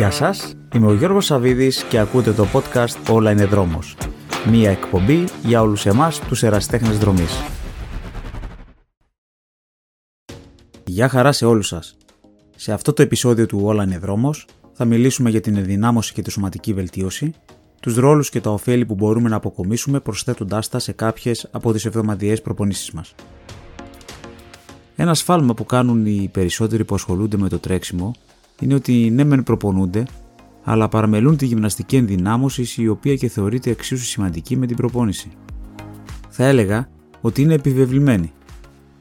Γεια σας, είμαι ο Γιώργος Σαβίδης και ακούτε το podcast «Όλα είναι δρόμος». Μία εκπομπή για όλους εμάς τους εραστέχνες δρομής. Γεια χαρά σε όλους σας. Σε αυτό το επεισόδιο του «Όλα είναι δρόμος» θα μιλήσουμε για την ενδυνάμωση και τη σωματική βελτίωση, τους ρόλους και τα ωφέλη που μπορούμε να αποκομίσουμε προσθέτοντάς τα σε κάποιες από τις εβδομαδιαίες προπονήσεις μας. Ένα σφάλμα που κάνουν οι περισσότεροι που ασχολούνται με το τρέξιμο είναι ότι ναι μεν προπονούνται, αλλά παραμελούν τη γυμναστική ενδυνάμωσης η οποία και θεωρείται εξίσου σημαντική με την προπόνηση. Θα έλεγα ότι είναι επιβεβλημένη.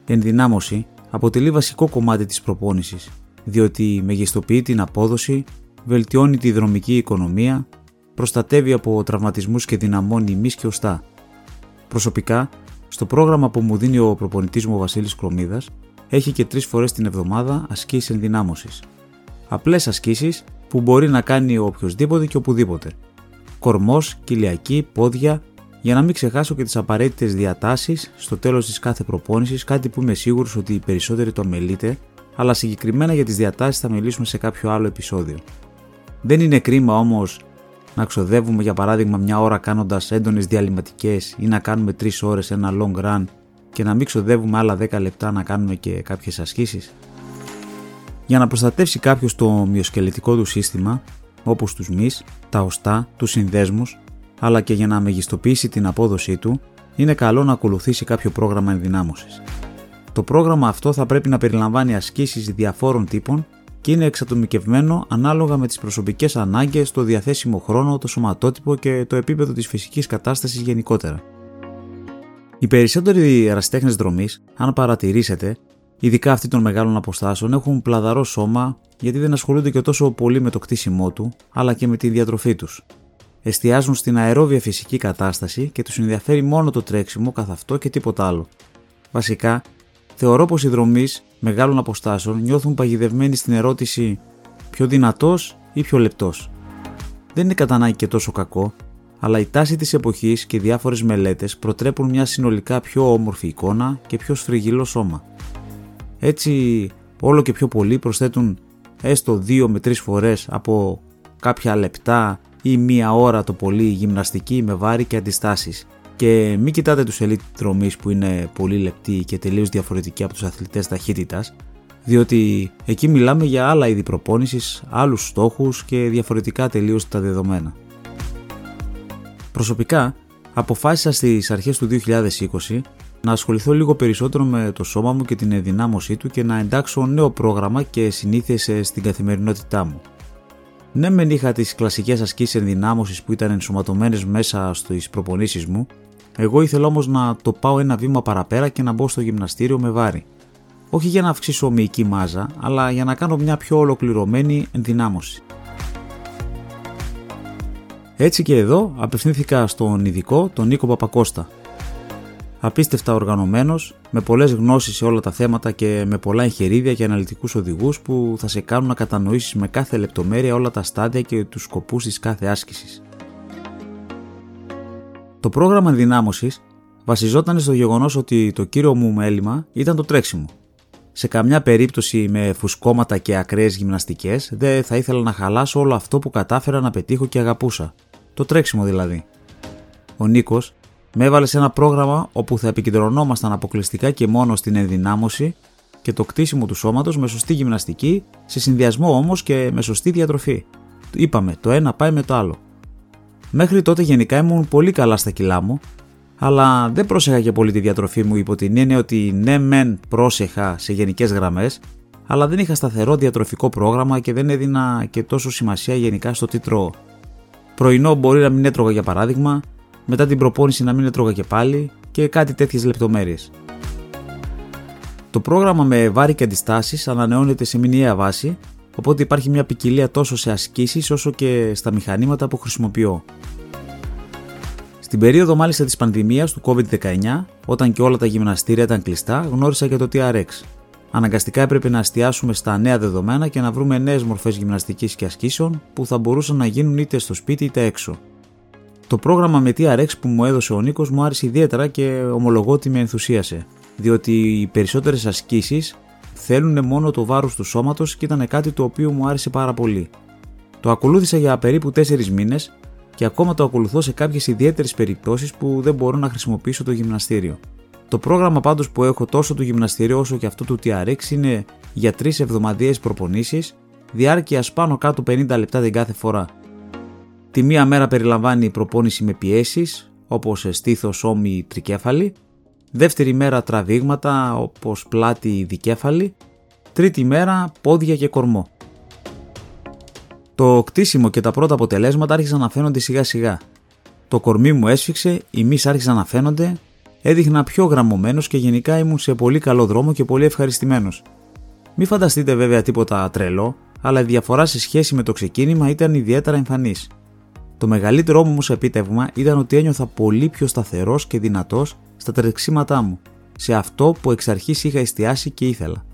Η ενδυνάμωση αποτελεί βασικό κομμάτι της προπόνησης, διότι μεγιστοποιεί την απόδοση, βελτιώνει τη δρομική οικονομία, προστατεύει από τραυματισμούς και δυναμώνει μυς και οστά. Προσωπικά, στο πρόγραμμα που μου δίνει ο προπονητής μου ο Βασίλης Κρομίδας, έχει και τρεις φορές την εβδομάδα ασκήσεις ενδυνάμωσης. Απλές ασκήσεις που μπορεί να κάνει οποιοδήποτε και οπουδήποτε. Κορμός, κοιλιακή, πόδια, για να μην ξεχάσω και τις απαραίτητες διατάσεις στο τέλος της κάθε προπόνησης, κάτι που είμαι σίγουρος ότι οι περισσότεροι το αμελείτε, αλλά συγκεκριμένα για τις διατάσεις θα μιλήσουμε σε κάποιο άλλο επεισόδιο. Δεν είναι κρίμα όμως να ξοδεύουμε για παράδειγμα μια ώρα κάνοντας έντονες διαλυματικές ή να κάνουμε 3 ώρες ένα long run και να μην ξοδεύουμε άλλα 10 λεπτά να κάνουμε και κάποιες ασκήσεις; Για να προστατεύσει κάποιος το μυοσκελετικό του σύστημα, όπως τους μυς, τα οστά, τους συνδέσμους, αλλά και για να μεγιστοποιήσει την απόδοσή του, είναι καλό να ακολουθήσει κάποιο πρόγραμμα ενδυνάμωσης. Το πρόγραμμα αυτό θα πρέπει να περιλαμβάνει ασκήσεις διαφόρων τύπων και είναι εξατομικευμένο ανάλογα με τις προσωπικές ανάγκες, το διαθέσιμο χρόνο, το σωματότυπο και το επίπεδο της φυσικής κατάστασης γενικότερα. Οι περισσότεροι ερασιτέχνες δρομής, αν παρατηρήσετε, ειδικά αυτοί των μεγάλων αποστάσεων, έχουν πλαδαρό σώμα γιατί δεν ασχολούνται και τόσο πολύ με το κτίσιμό του, αλλά και με τη διατροφή τους. Εστιάζουν στην αερόβια φυσική κατάσταση και τους ενδιαφέρει μόνο το τρέξιμο καθ' αυτό και τίποτα άλλο. Βασικά, θεωρώ πως οι δρομείς μεγάλων αποστάσεων νιώθουν παγιδευμένοι στην ερώτηση πιο δυνατός ή πιο λεπτός; Δεν είναι κατά και τόσο κακό, αλλά η τάση της εποχής και διάφορες μελέτες προτρέπουν μια συνολικά πιο όμορφη εικόνα και πιο σφριγγυλό σώμα. Έτσι, όλο και πιο πολλοί προσθέτουν έστω δύο με τρεις φορές από κάποια λεπτά ή μία ώρα το πολύ γυμναστική με βάρη και αντιστάσεις. Και μην κοιτάτε τους elite δρομείς που είναι πολύ λεπτοί και τελείως διαφορετικοί από τους αθλητές ταχύτητας, διότι εκεί μιλάμε για άλλα είδη προπόνησης, άλλους στόχους και διαφορετικά τελείως τα δεδομένα. Προσωπικά, αποφάσισα στις αρχές του 2020 να ασχοληθώ λίγο περισσότερο με το σώμα μου και την ενδυνάμωσή του και να εντάξω νέο πρόγραμμα και συνήθειες στην καθημερινότητά μου. Ναι, μεν είχα τις κλασικές ασκήσεις ενδυνάμωσης που ήταν ενσωματωμένες μέσα στις προπονήσεις μου, εγώ ήθελα όμως να το πάω ένα βήμα παραπέρα και να μπω στο γυμναστήριο με βάρη. Όχι για να αυξήσω μυϊκή μάζα, αλλά για να κάνω μια πιο ολοκληρωμένη ενδυνάμωση. Έτσι και εδώ απευθύνθηκα στον ειδικό, τον Νίκο Παπακώστα. Απίστευτα οργανωμένος, με πολλές γνώσεις σε όλα τα θέματα και με πολλά εγχειρίδια και αναλυτικούς οδηγούς που θα σε κάνουν να κατανοήσεις με κάθε λεπτομέρεια όλα τα στάδια και τους σκοπούς της κάθε άσκησης. Το πρόγραμμα ενδυνάμωσης βασιζόταν στο γεγονός ότι το κύριο μου μέλημα ήταν το τρέξιμο. Σε καμιά περίπτωση με φουσκώματα και ακραίες γυμναστικές δεν θα ήθελα να χαλάσω όλο αυτό που κατάφερα να πετύχω και αγαπούσα το τρέξιμο δηλαδή. Ο Νίκος με έβαλε σε ένα πρόγραμμα όπου θα επικεντρωνόμασταν αποκλειστικά και μόνο στην ενδυνάμωση και το κτίσιμο του σώματος με σωστή γυμναστική, σε συνδυασμό όμως και με σωστή διατροφή. Είπαμε, το ένα πάει με το άλλο. Μέχρι τότε γενικά ήμουν πολύ καλά στα κιλά μου, αλλά δεν πρόσεχα και πολύ τη διατροφή μου υπό την έννοια ότι ναι μεν πρόσεχα σε γενικές γραμμές, αλλά δεν είχα σταθερό διατροφικό πρόγραμμα και δεν έδινα και τόσο σημασία γενικά στο τι τρώω. Πρωινό μπορεί να μην έτρωγα για παράδειγμα, μετά την προπόνηση να μην έτρωγα και πάλι και κάτι τέτοιες λεπτομέρειες. Το πρόγραμμα με βάρη και αντιστάσεις ανανεώνεται σε μηνιαία βάση, οπότε υπάρχει μια ποικιλία τόσο σε ασκήσεις όσο και στα μηχανήματα που χρησιμοποιώ. Στην περίοδο μάλιστα της πανδημίας του COVID-19, όταν και όλα τα γυμναστήρια ήταν κλειστά, γνώρισα και το TRX, Αναγκαστικά έπρεπε να εστιάσουμε στα νέα δεδομένα και να βρούμε νέες μορφές γυμναστικής και ασκήσεων που θα μπορούσαν να γίνουν είτε στο σπίτι είτε έξω. Το πρόγραμμα με TRX που μου έδωσε ο Νίκος μου άρεσε ιδιαίτερα και ομολογώ ότι με ενθουσίασε, διότι οι περισσότερες ασκήσεις θέλουν μόνο το βάρος του σώματος και ήταν κάτι το οποίο μου άρεσε πάρα πολύ. Το ακολούθησα για περίπου 4 μήνες και ακόμα το ακολουθώ σε κάποιες ιδιαίτερες περιπτώσεις που δεν μπορώ να χρησιμοποιήσω το γυμναστήριο. Το πρόγραμμα πάντως που έχω τόσο του γυμναστηρίου όσο και αυτό του TRX είναι για 3 εβδομαδιαίες προπονήσεις, διάρκεια πάνω κάτω 50 λεπτά την κάθε φορά. Τη μία μέρα περιλαμβάνει προπόνηση με πιέσεις, όπως στήθος, ώμη, τρικέφαλη. Δεύτερη μέρα τραβήγματα, όπως πλάτη, δικέφαλη. Τρίτη μέρα πόδια και κορμό. Το κτίσιμο και τα πρώτα αποτελέσματα άρχισαν να φαίνονται σιγά σιγά. Το κορμί μου έσφιξε, οι μυς άρχισαν να φαίνονται, έδειχνα πιο γραμμωμένος και γενικά ήμουν σε πολύ καλό δρόμο και πολύ ευχαριστημένος. Μην φανταστείτε βέβαια τίποτα τρελό, αλλά η διαφορά σε σχέση με το ξεκίνημα ήταν ιδιαίτερα εμφανής. Το μεγαλύτερό μου όμως επίτευγμα ήταν ότι ένιωθα πολύ πιο σταθερός και δυνατός στα τρεξίματά μου, σε αυτό που εξ αρχής είχα εστιάσει και ήθελα.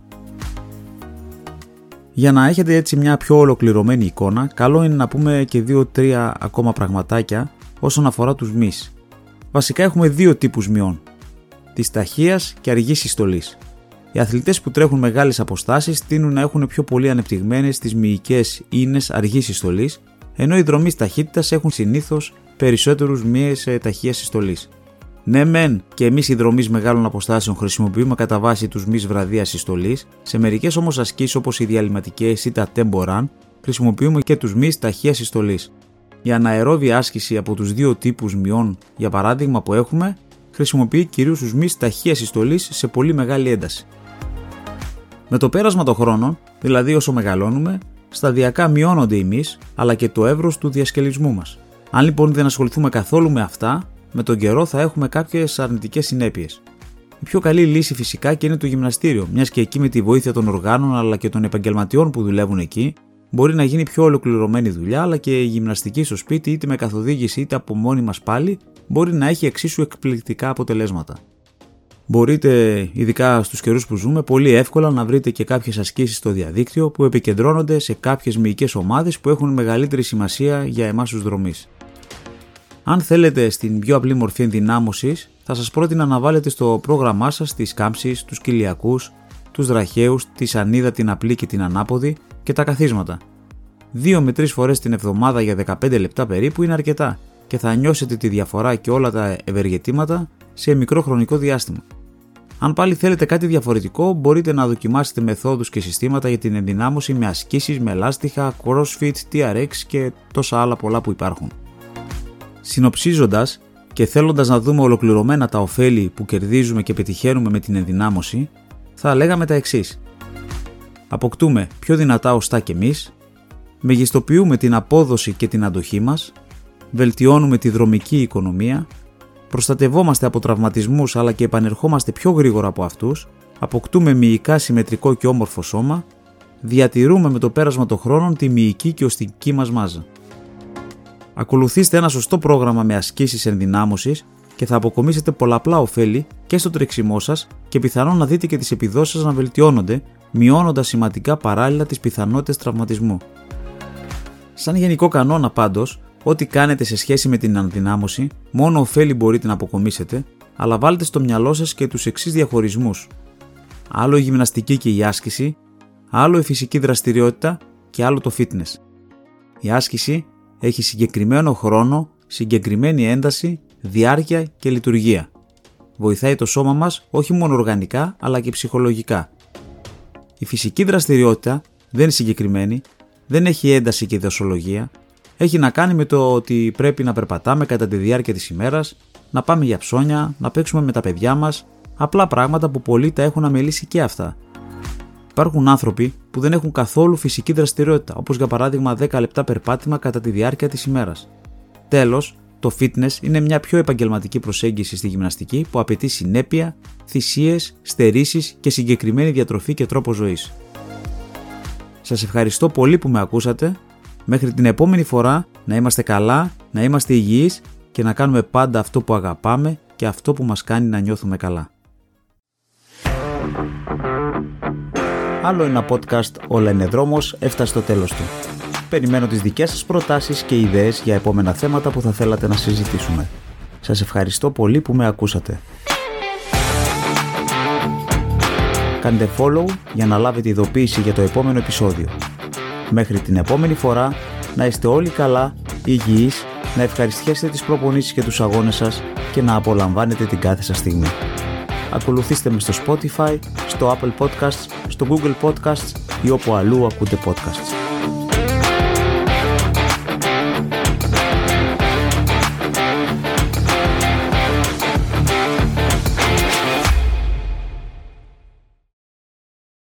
Για να έχετε έτσι μια πιο ολοκληρωμένη εικόνα, καλό είναι να πούμε και 2-3 ακόμα πραγματάκια όσον αφορά τους μυς. Βασικά έχουμε δύο τύπους μειών, της ταχείας και αργής συστολής. Οι αθλητές που τρέχουν μεγάλες αποστάσεις τείνουν να έχουν πιο πολύ ανεπτυγμένες τις μυϊκές ίνες αργής συστολής, ενώ οι δρομείς ταχύτητας έχουν συνήθως περισσότερους μύες ε, ταχείας συστολής. Ναι, μεν και εμείς οι δρομή μεγάλων αποστάσεων χρησιμοποιούμε κατά βάση τους μη βραδίας συστολής, σε μερικές όμως ασκήσεις όπως οι διαλυματικές ή τα tempo run, χρησιμοποιούμε και τους μη ταχείας συστολής. Η αναερόβια άσκηση από τους δύο τύπους μειών, για παράδειγμα που έχουμε, χρησιμοποιεί κυρίως τους μη ταχείας συστολής σε πολύ μεγάλη ένταση. Με το πέρασμα των χρόνων, δηλαδή όσο μεγαλώνουμε, σταδιακά μειώνονται οι μυ αλλά και το εύρος του διασκελισμού μας. Αν λοιπόν δεν ασχοληθούμε καθόλου με αυτά, με τον καιρό θα έχουμε κάποιες αρνητικές συνέπειες. Η πιο καλή λύση φυσικά και είναι το γυμναστήριο, μιας και εκεί με τη βοήθεια των οργάνων αλλά και των επαγγελματιών που δουλεύουν εκεί, μπορεί να γίνει πιο ολοκληρωμένη δουλειά, αλλά και η γυμναστική στο σπίτι, είτε με καθοδήγηση είτε από μόνη μας πάλι, μπορεί να έχει εξίσου εκπληκτικά αποτελέσματα. Μπορείτε, ειδικά στους καιρούς που ζούμε, πολύ εύκολα να βρείτε και κάποιες ασκήσεις στο διαδίκτυο που επικεντρώνονται σε κάποιες μυϊκές ομάδες που έχουν μεγαλύτερη σημασία για εμάς τους δρομή. Αν θέλετε στην πιο απλή μορφή ενδυνάμωσης, θα σας πρότεινα να βάλετε στο πρόγραμμά σας τις κάμψεις, τους κοιλιακούς, τους δραχαίους, τη σανίδα, την απλή και την ανάποδη και τα καθίσματα. 2 με 3 φορές την εβδομάδα για 15 λεπτά περίπου είναι αρκετά και θα νιώσετε τη διαφορά και όλα τα ευεργετήματα σε μικρό χρονικό διάστημα. Αν πάλι θέλετε κάτι διαφορετικό, μπορείτε να δοκιμάσετε μεθόδους και συστήματα για την ενδυνάμωση με ασκήσεις, με λάστιχα, crossfit, TRX και τόσα άλλα πολλά που υπάρχουν. Συνοψίζοντας και θέλοντας να δούμε ολοκληρωμένα τα ωφέλη που κερδίζουμε και πετυχαίνουμε με την ενδυνάμωση, θα λέγαμε τα εξής. Αποκτούμε πιο δυνατά οστά κι εμείς, μεγιστοποιούμε την απόδοση και την αντοχή μας, βελτιώνουμε τη δρομική οικονομία, προστατευόμαστε από τραυματισμούς αλλά και επανερχόμαστε πιο γρήγορα από αυτούς, αποκτούμε μυϊκά συμμετρικό και όμορφο σώμα, διατηρούμε με το πέρασμα των χρόνων τη μυϊκή και οστική μας μάζα. Ακολουθήστε ένα σωστό πρόγραμμα με ασκήσεις ενδυνάμωσης και θα αποκομίσετε πολλαπλά ωφέλη και στο τρεξιμό σας και πιθανόν να δείτε και τις επιδόσεις σας να βελτιώνονται, μειώνοντας σημαντικά παράλληλα τις πιθανότητες τραυματισμού. Σαν γενικό κανόνα πάντως, ό,τι κάνετε σε σχέση με την ενδυνάμωση, μόνο ωφέλη μπορείτε να αποκομίσετε, αλλά βάλτε στο μυαλό σας και τους εξής διαχωρισμούς. Άλλο η γυμναστική και η άσκηση, άλλο η φυσική δραστηριότητα και άλλο το fitness. Η άσκηση έχει συγκεκριμένο χρόνο, συγκεκριμένη ένταση, διάρκεια και λειτουργία. Βοηθάει το σώμα μας όχι μόνο οργανικά αλλά και ψυχολογικά. Η φυσική δραστηριότητα δεν είναι συγκεκριμένη, δεν έχει ένταση και δοσολογία, έχει να κάνει με το ότι πρέπει να περπατάμε κατά τη διάρκεια της ημέρας, να πάμε για ψώνια, να παίξουμε με τα παιδιά μας, απλά πράγματα που πολλοί τα έχουν αμελήσει και αυτά Υπάρχουν άνθρωποι που δεν έχουν καθόλου φυσική δραστηριότητα, όπως για παράδειγμα 10 λεπτά περπάτημα κατά τη διάρκεια της ημέρας. Τέλος, το fitness είναι μια πιο επαγγελματική προσέγγιση στη γυμναστική που απαιτεί συνέπεια, θυσίες, στερήσεις και συγκεκριμένη διατροφή και τρόπο ζωής. Σας ευχαριστώ πολύ που με ακούσατε. Μέχρι την επόμενη φορά να είμαστε καλά, να είμαστε υγιείς και να κάνουμε πάντα αυτό που αγαπάμε και αυτό που μας κάνει να νιώθουμε καλά. άλλο ένα podcast «Όλα είναι δρόμος» έφτασε στο τέλος του. Περιμένω τις δικές σας προτάσεις και ιδέες για επόμενα θέματα που θα θέλατε να συζητήσουμε. Σας ευχαριστώ πολύ που με ακούσατε. Κάντε follow για να λάβετε ειδοποίηση για το επόμενο επεισόδιο. Μέχρι την επόμενη φορά, Να είστε όλοι καλά, υγιείς, να ευχαριστιέσετε τις προπονήσεις και τους αγώνες σας και να απολαμβάνετε την κάθε σας στιγμή. Ακολουθήστε με στο Spotify, στο Apple Podcasts, στο Google Podcasts ή όπου αλλού ακούτε podcasts.